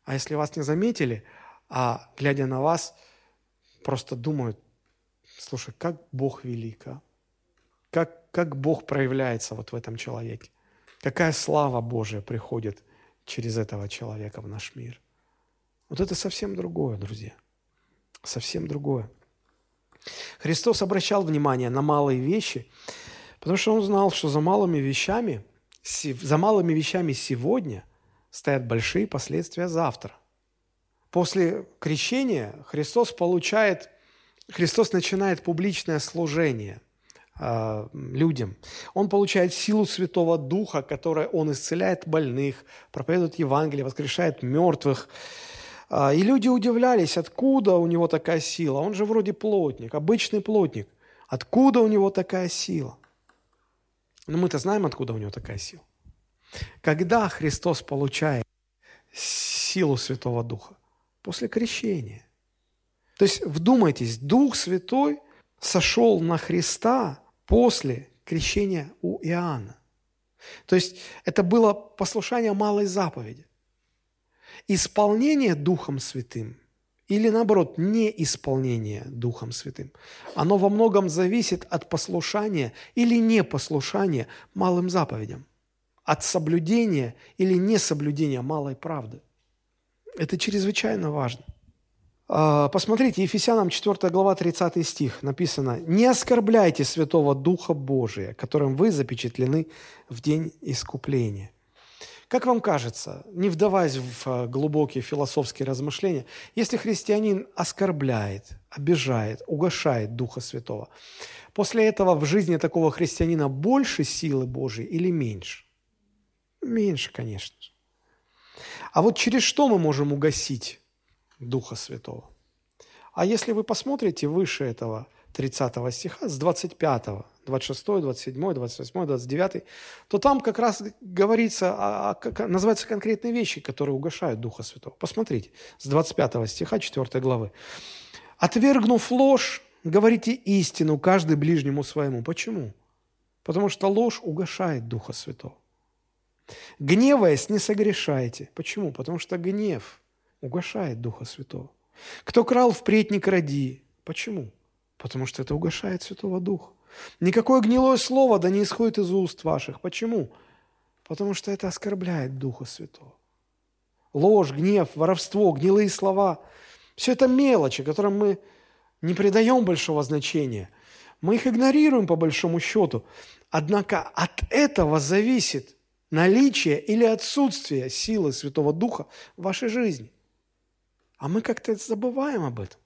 Speaker 1: А если вас не заметили, а глядя на вас, просто думают, слушай, как Бог велик, а? Как, как Бог проявляется вот в этом человеке. Какая слава Божия приходит через этого человека в наш мир. Вот это совсем другое, друзья совсем другое. Христос обращал внимание на малые вещи, потому что он знал, что за малыми вещами, за малыми вещами сегодня стоят большие последствия завтра. После крещения Христос получает, Христос начинает публичное служение э, людям. Он получает силу Святого Духа, которой Он исцеляет больных, проповедует Евангелие, воскрешает мертвых, а, и люди удивлялись, откуда у него такая сила. Он же вроде плотник, обычный плотник. Откуда у него такая сила? Но мы-то знаем, откуда у него такая сила. Когда Христос получает силу Святого Духа? После крещения. То есть, вдумайтесь, Дух Святой сошел на Христа после крещения у Иоанна. То есть, это было послушание малой заповеди исполнение Духом Святым или, наоборот, неисполнение Духом Святым, оно во многом зависит от послушания или непослушания малым заповедям, от соблюдения или несоблюдения малой правды. Это чрезвычайно важно. А, посмотрите, Ефесянам 4 глава 30 стих написано «Не оскорбляйте Святого Духа Божия, которым вы запечатлены в день искупления». Как вам кажется, не вдаваясь в э, глубокие философские размышления, если христианин оскорбляет, обижает, угошает Духа Святого, после этого в жизни такого христианина больше силы Божьей или меньше? Меньше, конечно же. А вот через что мы можем угасить Духа Святого? А если вы посмотрите выше этого 30 стиха, с 25 26, 27, 28, 29, то там как раз говорится, о, о, называются конкретные вещи, которые угошают Духа Святого. Посмотрите, с 25 стиха 4 главы. «Отвергнув ложь, говорите истину каждый ближнему своему». Почему? Потому что ложь угошает Духа Святого. Гневаясь, не согрешайте. Почему? Потому что гнев угошает Духа Святого. Кто крал, впредь не кради. Почему? Потому что это угошает Святого Духа. Никакое гнилое слово да не исходит из уст ваших. Почему? Потому что это оскорбляет Духа Святого. Ложь, гнев, воровство, гнилые слова – все это мелочи, которым мы не придаем большого значения. Мы их игнорируем по большому счету. Однако от этого зависит наличие или отсутствие силы Святого Духа в вашей жизни. А мы как-то забываем об этом.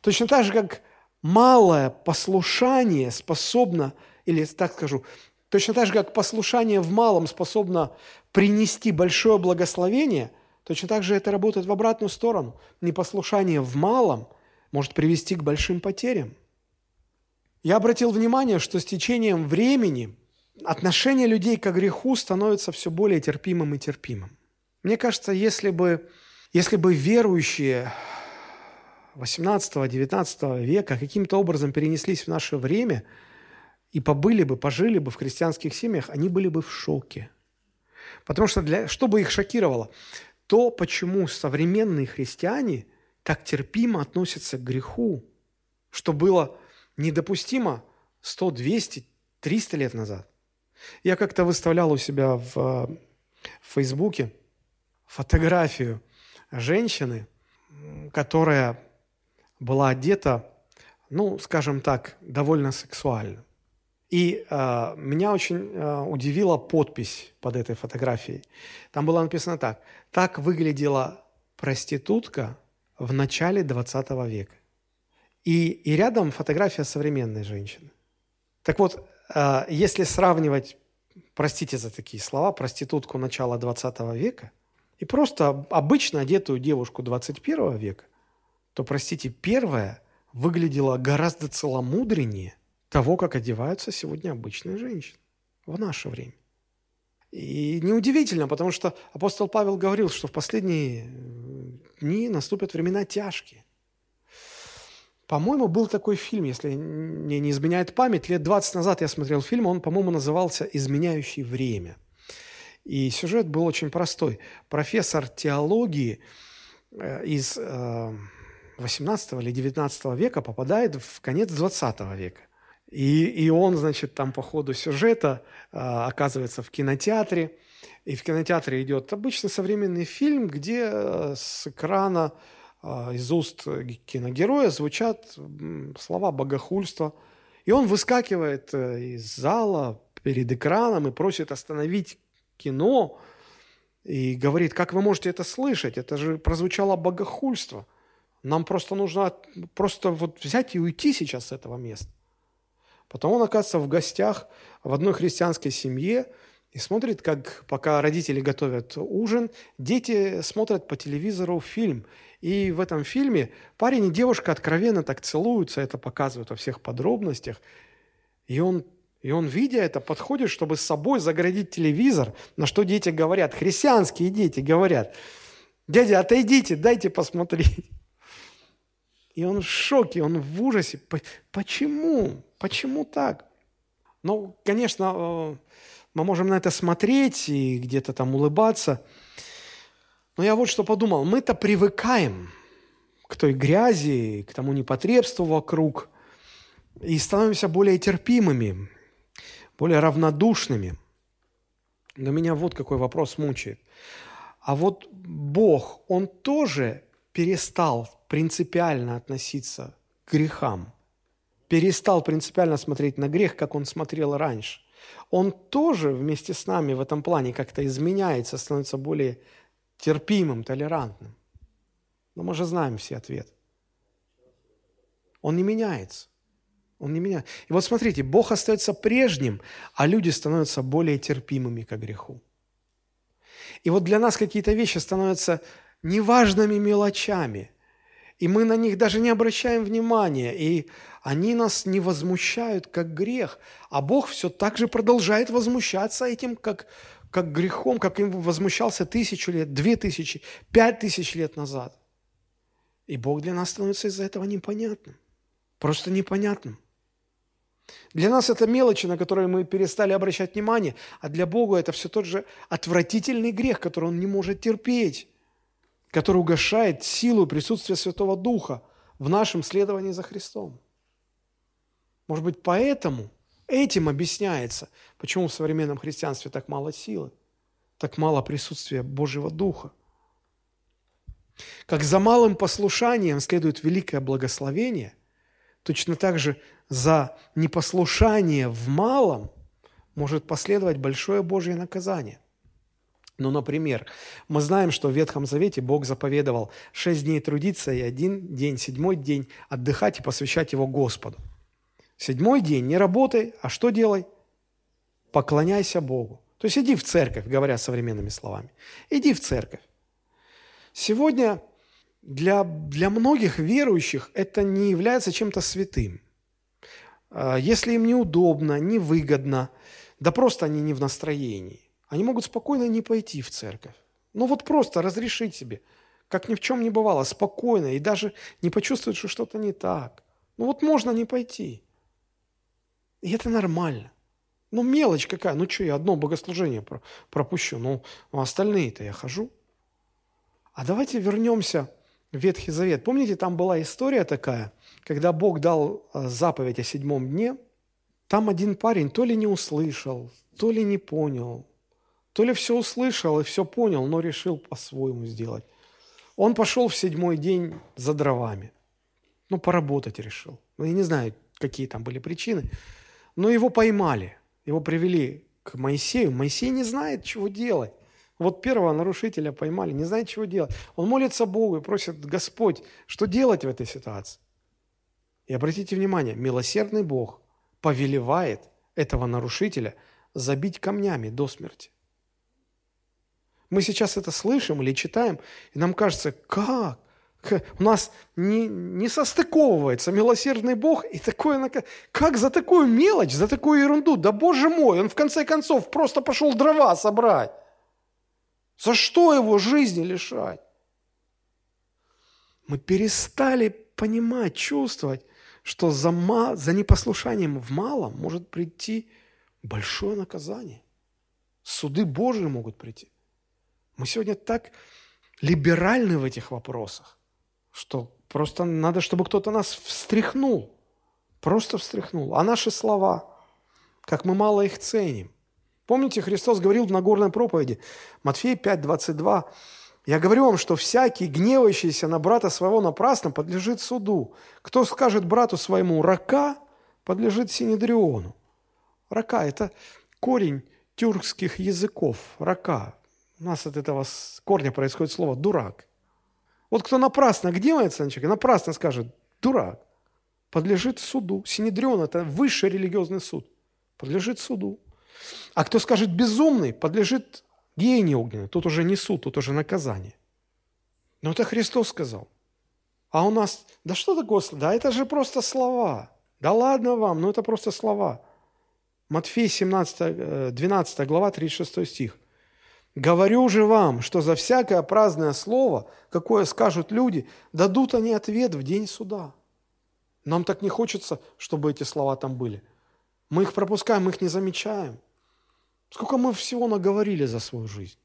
Speaker 1: Точно так же, как малое послушание способно, или так скажу, точно так же, как послушание в малом способно принести большое благословение, точно так же это работает в обратную сторону. Непослушание в малом может привести к большим потерям. Я обратил внимание, что с течением времени отношение людей к греху становится все более терпимым и терпимым. Мне кажется, если бы, если бы верующие 18-19 века каким-то образом перенеслись в наше время и побыли бы, пожили бы в христианских семьях, они были бы в шоке. Потому что для, что бы их шокировало? То, почему современные христиане так терпимо относятся к греху, что было недопустимо 100, 200, 300 лет назад. Я как-то выставлял у себя в, в Фейсбуке фотографию женщины, которая была одета, ну, скажем так, довольно сексуально. И э, меня очень э, удивила подпись под этой фотографией. Там было написано так. Так выглядела проститутка в начале 20 века. И, и рядом фотография современной женщины. Так вот, э, если сравнивать, простите за такие слова, проститутку начала 20 века и просто обычно одетую девушку 21 века, то, простите, первая выглядела гораздо целомудреннее того, как одеваются сегодня обычные женщины в наше время. И неудивительно, потому что апостол Павел говорил, что в последние дни наступят времена тяжкие. По-моему, был такой фильм, если мне не изменяет память, лет 20 назад я смотрел фильм, он, по-моему, назывался «Изменяющий время». И сюжет был очень простой. Профессор теологии э, из 18 э, или 19 века попадает в конец 20 века. И, и он, значит, там по ходу сюжета э, оказывается в кинотеатре. И в кинотеатре идет обычно современный фильм, где с экрана из уст киногероя звучат слова богохульства. И он выскакивает из зала перед экраном и просит остановить кино и говорит, как вы можете это слышать? Это же прозвучало богохульство. Нам просто нужно просто вот взять и уйти сейчас с этого места. Потом он оказывается в гостях в одной христианской семье и смотрит, как пока родители готовят ужин, дети смотрят по телевизору фильм. И в этом фильме парень и девушка откровенно так целуются, это показывают во всех подробностях. И он, и он, видя это, подходит, чтобы с собой заградить телевизор, на что дети говорят, христианские дети говорят, дядя, отойдите, дайте посмотреть. И он в шоке, он в ужасе. Почему? Почему так? Ну, конечно, э, мы можем на это смотреть и где-то там улыбаться – но я вот что подумал. Мы-то привыкаем к той грязи, к тому непотребству вокруг и становимся более терпимыми, более равнодушными. Но меня вот какой вопрос мучает. А вот Бог, Он тоже перестал принципиально относиться к грехам, перестал принципиально смотреть на грех, как Он смотрел раньше. Он тоже вместе с нами в этом плане как-то изменяется, становится более терпимым, толерантным. Но мы же знаем все ответ. Он не меняется. Он не меняется. И вот смотрите, Бог остается прежним, а люди становятся более терпимыми к греху. И вот для нас какие-то вещи становятся неважными мелочами, и мы на них даже не обращаем внимания, и они нас не возмущают, как грех, а Бог все так же продолжает возмущаться этим, как как грехом, как им возмущался тысячу лет, две тысячи, пять тысяч лет назад. И Бог для нас становится из-за этого непонятным. Просто непонятным. Для нас это мелочи, на которые мы перестали обращать внимание, а для Бога это все тот же отвратительный грех, который Он не может терпеть, который угошает силу и присутствие Святого Духа в нашем следовании за Христом. Может быть, поэтому Этим объясняется, почему в современном христианстве так мало силы, так мало присутствия Божьего Духа. Как за малым послушанием следует великое благословение, точно так же за непослушание в малом может последовать большое Божье наказание. Ну, например, мы знаем, что в Ветхом Завете Бог заповедовал шесть дней трудиться и один день, седьмой день отдыхать и посвящать его Господу. Седьмой день не работай, а что делай? Поклоняйся Богу. То есть иди в церковь, говоря современными словами. Иди в церковь. Сегодня для, для многих верующих это не является чем-то святым. А, если им неудобно, невыгодно, да просто они не в настроении, они могут спокойно не пойти в церковь. Ну вот просто разрешить себе, как ни в чем не бывало, спокойно, и даже не почувствовать, что что-то не так. Ну вот можно не пойти. И это нормально. Ну, мелочь какая. Ну, что, я одно богослужение пропущу. Ну, а остальные-то я хожу. А давайте вернемся Ветхий Завет. Помните, там была история такая, когда Бог дал а, заповедь о седьмом дне, там один парень то ли не услышал, то ли не понял, то ли все услышал и все понял, но решил по-своему сделать. Он пошел в седьмой день за дровами. Ну, поработать решил. Ну, я не знаю, какие там были причины. Но его поймали. Его привели к Моисею. Моисей не знает, чего делать. Вот первого нарушителя поймали, не знает, чего делать. Он молится Богу и просит, Господь, что делать в этой ситуации? И обратите внимание, милосердный Бог повелевает этого нарушителя забить камнями до смерти. Мы сейчас это слышим или читаем, и нам кажется, как? У нас не, не состыковывается милосердный Бог и такое, как за такую мелочь, за такую ерунду? Да боже мой, он в конце концов просто пошел дрова собрать. За что его жизни лишать? Мы перестали понимать, чувствовать, что за, ма, за непослушанием в малом может прийти большое наказание. Суды Божии могут прийти. Мы сегодня так либеральны в этих вопросах, что просто надо, чтобы кто-то нас встряхнул. Просто встряхнул. А наши слова, как мы мало их ценим. Помните, Христос говорил в Нагорной проповеди, Матфей 5, 22, «Я говорю вам, что всякий, гневающийся на брата своего напрасно, подлежит суду. Кто скажет брату своему «рака», подлежит синедриону». Рака – это корень тюркских языков. Рака. У нас от этого корня происходит слово «дурак». Вот кто напрасно гневается на человека, напрасно скажет «дурак», подлежит суду. Синедрион – это высший религиозный суд. Подлежит суду. А кто скажет «безумный», подлежит гении огненной. Тут уже не суд, тут уже наказание. Но это Христос сказал. А у нас, да что такое, да это же просто слова. Да ладно вам, ну это просто слова. Матфей 17, 12 э, глава, 36 стих. «Говорю же вам, что за всякое праздное слово, какое скажут люди, дадут они ответ в день суда». Нам так не хочется, чтобы эти слова там были. Мы их пропускаем, мы их не замечаем. Сколько мы всего наговорили за свою жизнь.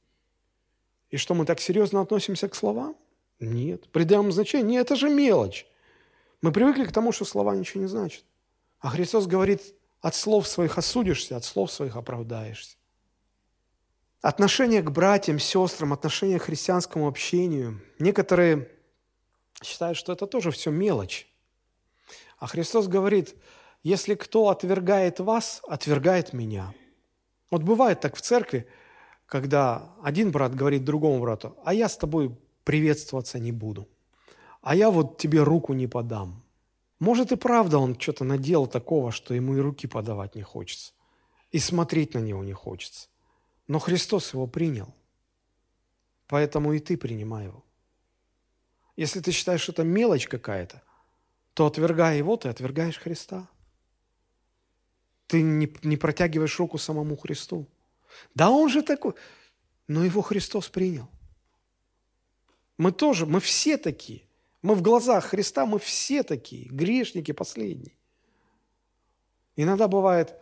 Speaker 1: И что, мы так серьезно относимся к словам? Нет. Придаем значение? Нет, это же мелочь. Мы привыкли к тому, что слова ничего не значат. А Христос говорит, от слов своих осудишься, от слов своих оправдаешься. Отношение к братьям, сестрам, отношение к христианскому общению. Некоторые считают, что это тоже все мелочь. А Христос говорит, если кто отвергает вас, отвергает меня. Вот бывает так в церкви, когда один брат говорит другому брату, а я с тобой приветствоваться не буду, а я вот тебе руку не подам. Может и правда он что-то наделал такого, что ему и руки подавать не хочется, и смотреть на него не хочется. Но Христос его принял, поэтому и ты принимай его. Если ты считаешь, что это мелочь какая-то, то отвергая его, ты отвергаешь Христа. Ты не, не протягиваешь руку самому Христу. Да он же такой. Но его Христос принял. Мы тоже, мы все такие. Мы в глазах Христа, мы все такие, грешники последние. Иногда бывает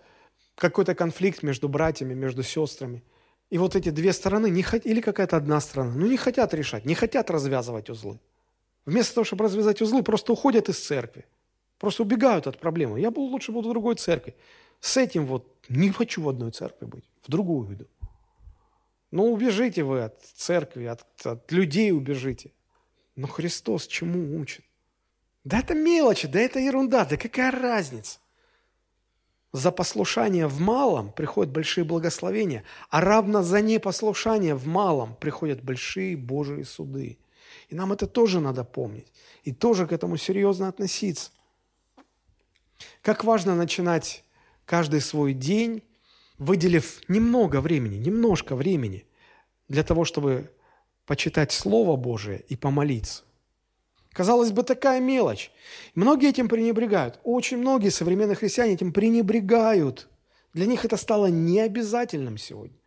Speaker 1: какой-то конфликт между братьями, между сестрами. И вот эти две стороны, не хот... или какая-то одна сторона, ну не хотят решать, не хотят развязывать узлы. Вместо того, чтобы развязать узлы, просто уходят из церкви. Просто убегают от проблемы. Я лучше буду в другой церкви. С этим вот не хочу в одной церкви быть, в другую иду. Ну, убежите вы от церкви, от, от людей убежите. Но Христос чему учит? Да это мелочи, да это ерунда, да какая разница? за послушание в малом приходят большие благословения, а равно за непослушание в малом приходят большие Божьи суды. И нам это тоже надо помнить. И тоже к этому серьезно относиться. Как важно начинать каждый свой день, выделив немного времени, немножко времени для того, чтобы почитать Слово Божие и помолиться. Казалось бы, такая мелочь. Многие этим пренебрегают. Очень многие современные христиане этим пренебрегают. Для них это стало необязательным сегодня.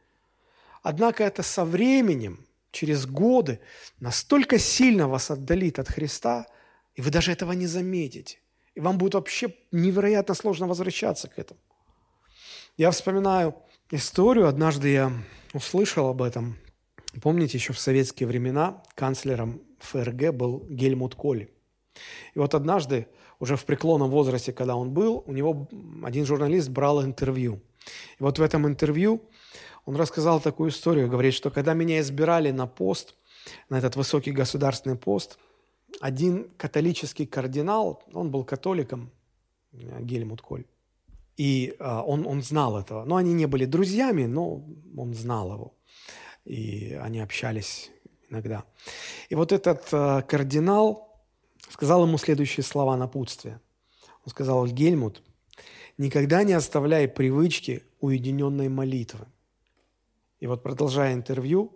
Speaker 1: Однако это со временем, через годы, настолько сильно вас отдалит от Христа, и вы даже этого не заметите. И вам будет вообще невероятно сложно возвращаться к этому. Я вспоминаю историю, однажды я услышал об этом. Помните, еще в советские времена канцлером ФРГ был Гельмут Коль. И вот однажды, уже в преклонном возрасте, когда он был, у него один журналист брал интервью. И вот в этом интервью он рассказал такую историю, говорит, что когда меня избирали на пост, на этот высокий государственный пост, один католический кардинал, он был католиком, Гельмут Коль, и а, он, он знал этого. Но они не были друзьями, но он знал его. И они общались иногда. И вот этот э, кардинал сказал ему следующие слова напутствия. Он сказал, Гельмут, никогда не оставляй привычки уединенной молитвы. И вот продолжая интервью,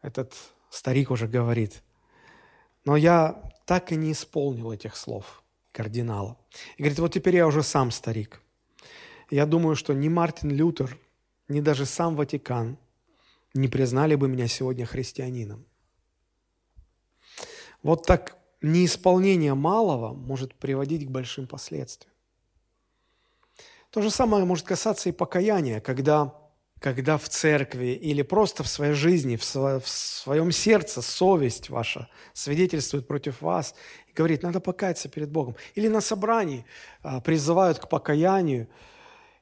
Speaker 1: этот старик уже говорит, но я так и не исполнил этих слов кардинала. И говорит, вот теперь я уже сам старик. Я думаю, что ни Мартин Лютер, ни даже сам Ватикан не признали бы меня сегодня христианином. Вот так неисполнение малого может приводить к большим последствиям. То же самое может касаться и покаяния, когда, когда в церкви или просто в своей жизни, в, сво, в своем сердце совесть ваша свидетельствует против вас и говорит, надо покаяться перед Богом. Или на собрании а, призывают к покаянию,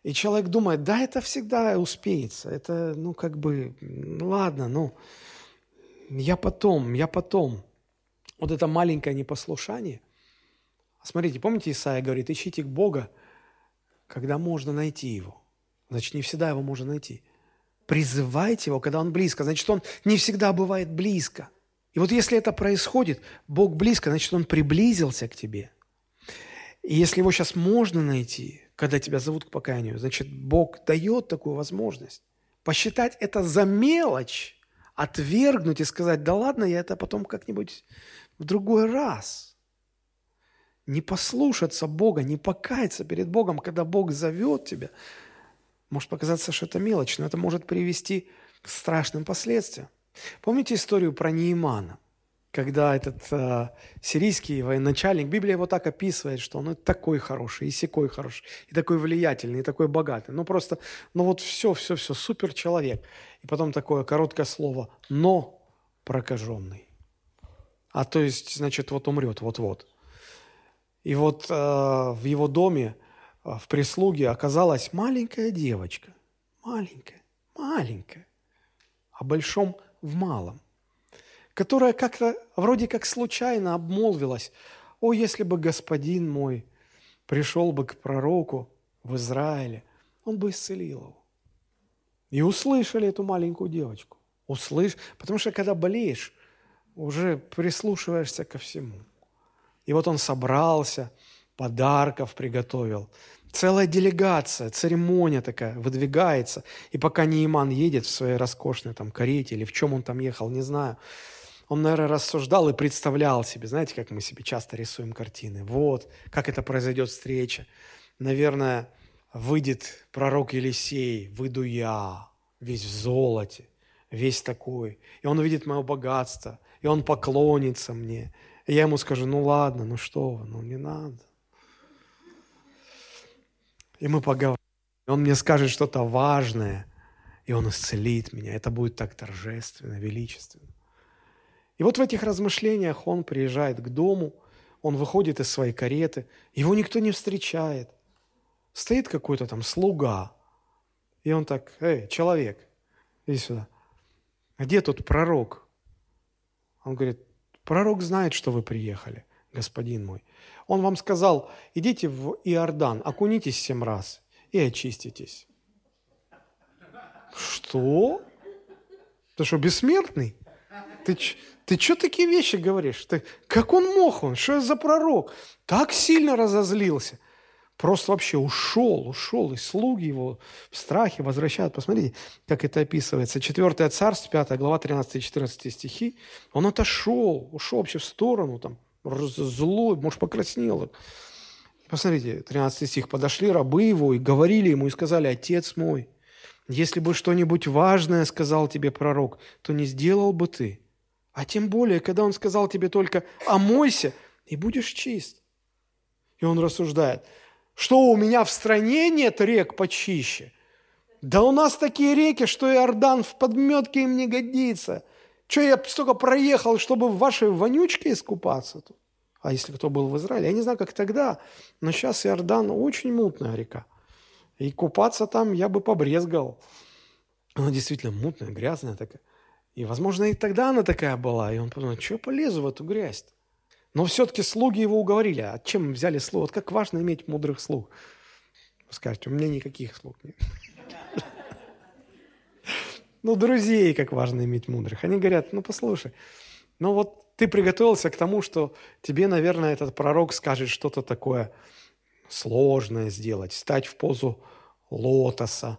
Speaker 1: и человек думает, да, это всегда успеется, это, ну, как бы, ну, ладно, ну, я потом, я потом вот это маленькое непослушание. Смотрите, помните, Исаия говорит, ищите Бога, когда можно найти Его. Значит, не всегда Его можно найти. Призывайте Его, когда Он близко. Значит, Он не всегда бывает близко. И вот если это происходит, Бог близко, значит, Он приблизился к тебе. И если Его сейчас можно найти, когда тебя зовут к покаянию, значит, Бог дает такую возможность. Посчитать это за мелочь, отвергнуть и сказать, да ладно, я это потом как-нибудь в другой раз. Не послушаться Бога, не покаяться перед Богом, когда Бог зовет тебя, может показаться, что это мелочь, но это может привести к страшным последствиям. Помните историю про Неимана? Когда этот э, сирийский военачальник, Библия его так описывает, что он и такой хороший, и секой хороший, и такой влиятельный, и такой богатый. Ну просто, ну вот все, все, все, супер человек. И потом такое короткое слово «но прокаженный». А то есть, значит, вот умрет, вот-вот. И вот э, в его доме, э, в прислуге оказалась маленькая девочка. Маленькая, маленькая. О большом в малом. Которая как-то вроде как случайно обмолвилась. О, если бы господин мой пришел бы к пророку в Израиле, он бы исцелил его. И услышали эту маленькую девочку. Услышь, потому что когда болеешь, уже прислушиваешься ко всему. И вот он собрался, подарков приготовил. Целая делегация, церемония такая выдвигается. И пока Нейман едет в своей роскошной там карете или в чем он там ехал, не знаю, он, наверное, рассуждал и представлял себе, знаете, как мы себе часто рисуем картины. Вот, как это произойдет встреча. Наверное, выйдет пророк Елисей, выйду я, весь в золоте, весь такой. И он увидит мое богатство, и он поклонится мне. И я ему скажу, ну ладно, ну что вы, ну не надо. И мы поговорим. И он мне скажет что-то важное, и он исцелит меня. Это будет так торжественно, величественно. И вот в этих размышлениях он приезжает к дому, он выходит из своей кареты, его никто не встречает. Стоит какой-то там слуга, и он так, эй, человек, иди сюда. Где тут пророк? Он говорит, пророк знает, что вы приехали, господин мой. Он вам сказал, идите в Иордан, окунитесь семь раз, и очиститесь. Что? Ты что, бессмертный? Ты, ты что такие вещи говоришь? Ты, как он мог он? Что за пророк? Так сильно разозлился. Просто вообще ушел, ушел, и слуги его в страхе возвращают. Посмотрите, как это описывается. Четвертое царство, 5 глава, 13-14 стихи. Он отошел, ушел вообще в сторону, там, злой, может, покраснел. Посмотрите, 13 стих. «Подошли рабы его и говорили ему, и сказали, «Отец мой, если бы что-нибудь важное сказал тебе пророк, то не сделал бы ты. А тем более, когда он сказал тебе только «омойся» и будешь чист». И он рассуждает – что у меня в стране нет рек почище? Да у нас такие реки, что Иордан в подметке им не годится. Что я столько проехал, чтобы в вашей вонючке искупаться тут? А если кто был в Израиле? Я не знаю, как тогда, но сейчас Иордан очень мутная река. И купаться там я бы побрезгал. Она действительно мутная, грязная такая. И, возможно, и тогда она такая была. И он подумал, что полезу в эту грязь -то? Но все-таки слуги его уговорили. А чем взяли слуг? Вот как важно иметь мудрых слуг. Вы скажете, у меня никаких слуг нет. Ну, друзей как важно иметь мудрых. Они говорят, ну, послушай, ну вот ты приготовился к тому, что тебе, наверное, этот пророк скажет что-то такое сложное сделать, встать в позу лотоса,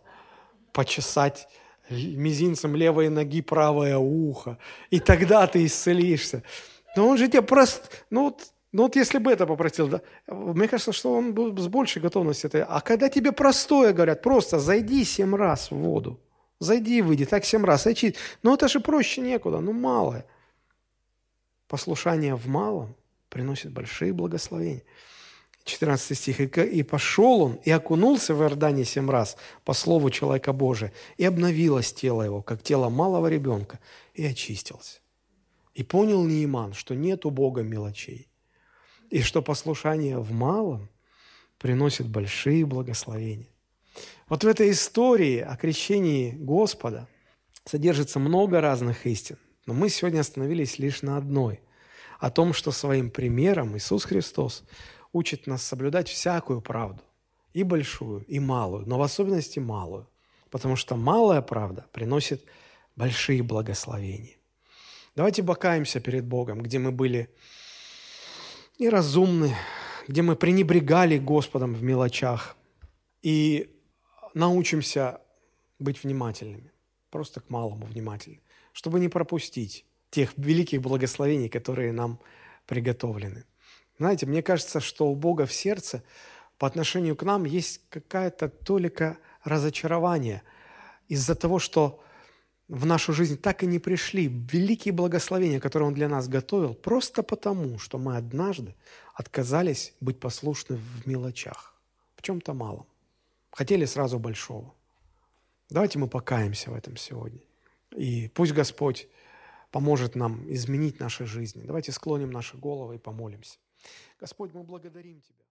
Speaker 1: почесать мизинцем левой ноги правое ухо, и тогда ты исцелишься. Но он же тебе просто... Ну вот, ну вот если бы это попросил, да, мне кажется, что он был с большей готовностью. Это. А когда тебе простое говорят, просто зайди семь раз в воду, зайди и выйди, так семь раз, очи. Ну это же проще некуда, ну малое. Послушание в малом приносит большие благословения. 14 стих. «И пошел он, и окунулся в Иордане семь раз по слову человека Божия, и обновилось тело его, как тело малого ребенка, и очистился». И понял Неиман, что нет у Бога мелочей, и что послушание в малом приносит большие благословения. Вот в этой истории о крещении Господа содержится много разных истин, но мы сегодня остановились лишь на одной – о том, что своим примером Иисус Христос учит нас соблюдать всякую правду, и большую, и малую, но в особенности малую, потому что малая правда приносит большие благословения. Давайте покаемся перед Богом, где мы были неразумны, где мы пренебрегали Господом в мелочах, и научимся быть внимательными, просто к малому внимательны, чтобы не пропустить тех великих благословений, которые нам приготовлены. Знаете, мне кажется, что у Бога в сердце по отношению к нам есть какая-то толика разочарования из-за того, что в нашу жизнь так и не пришли великие благословения, которые Он для нас готовил, просто потому, что мы однажды отказались быть послушны в мелочах, в чем-то малом. Хотели сразу большого. Давайте мы покаемся в этом сегодня. И пусть Господь поможет нам изменить наши жизни. Давайте склоним наши головы и помолимся. Господь, мы благодарим Тебя.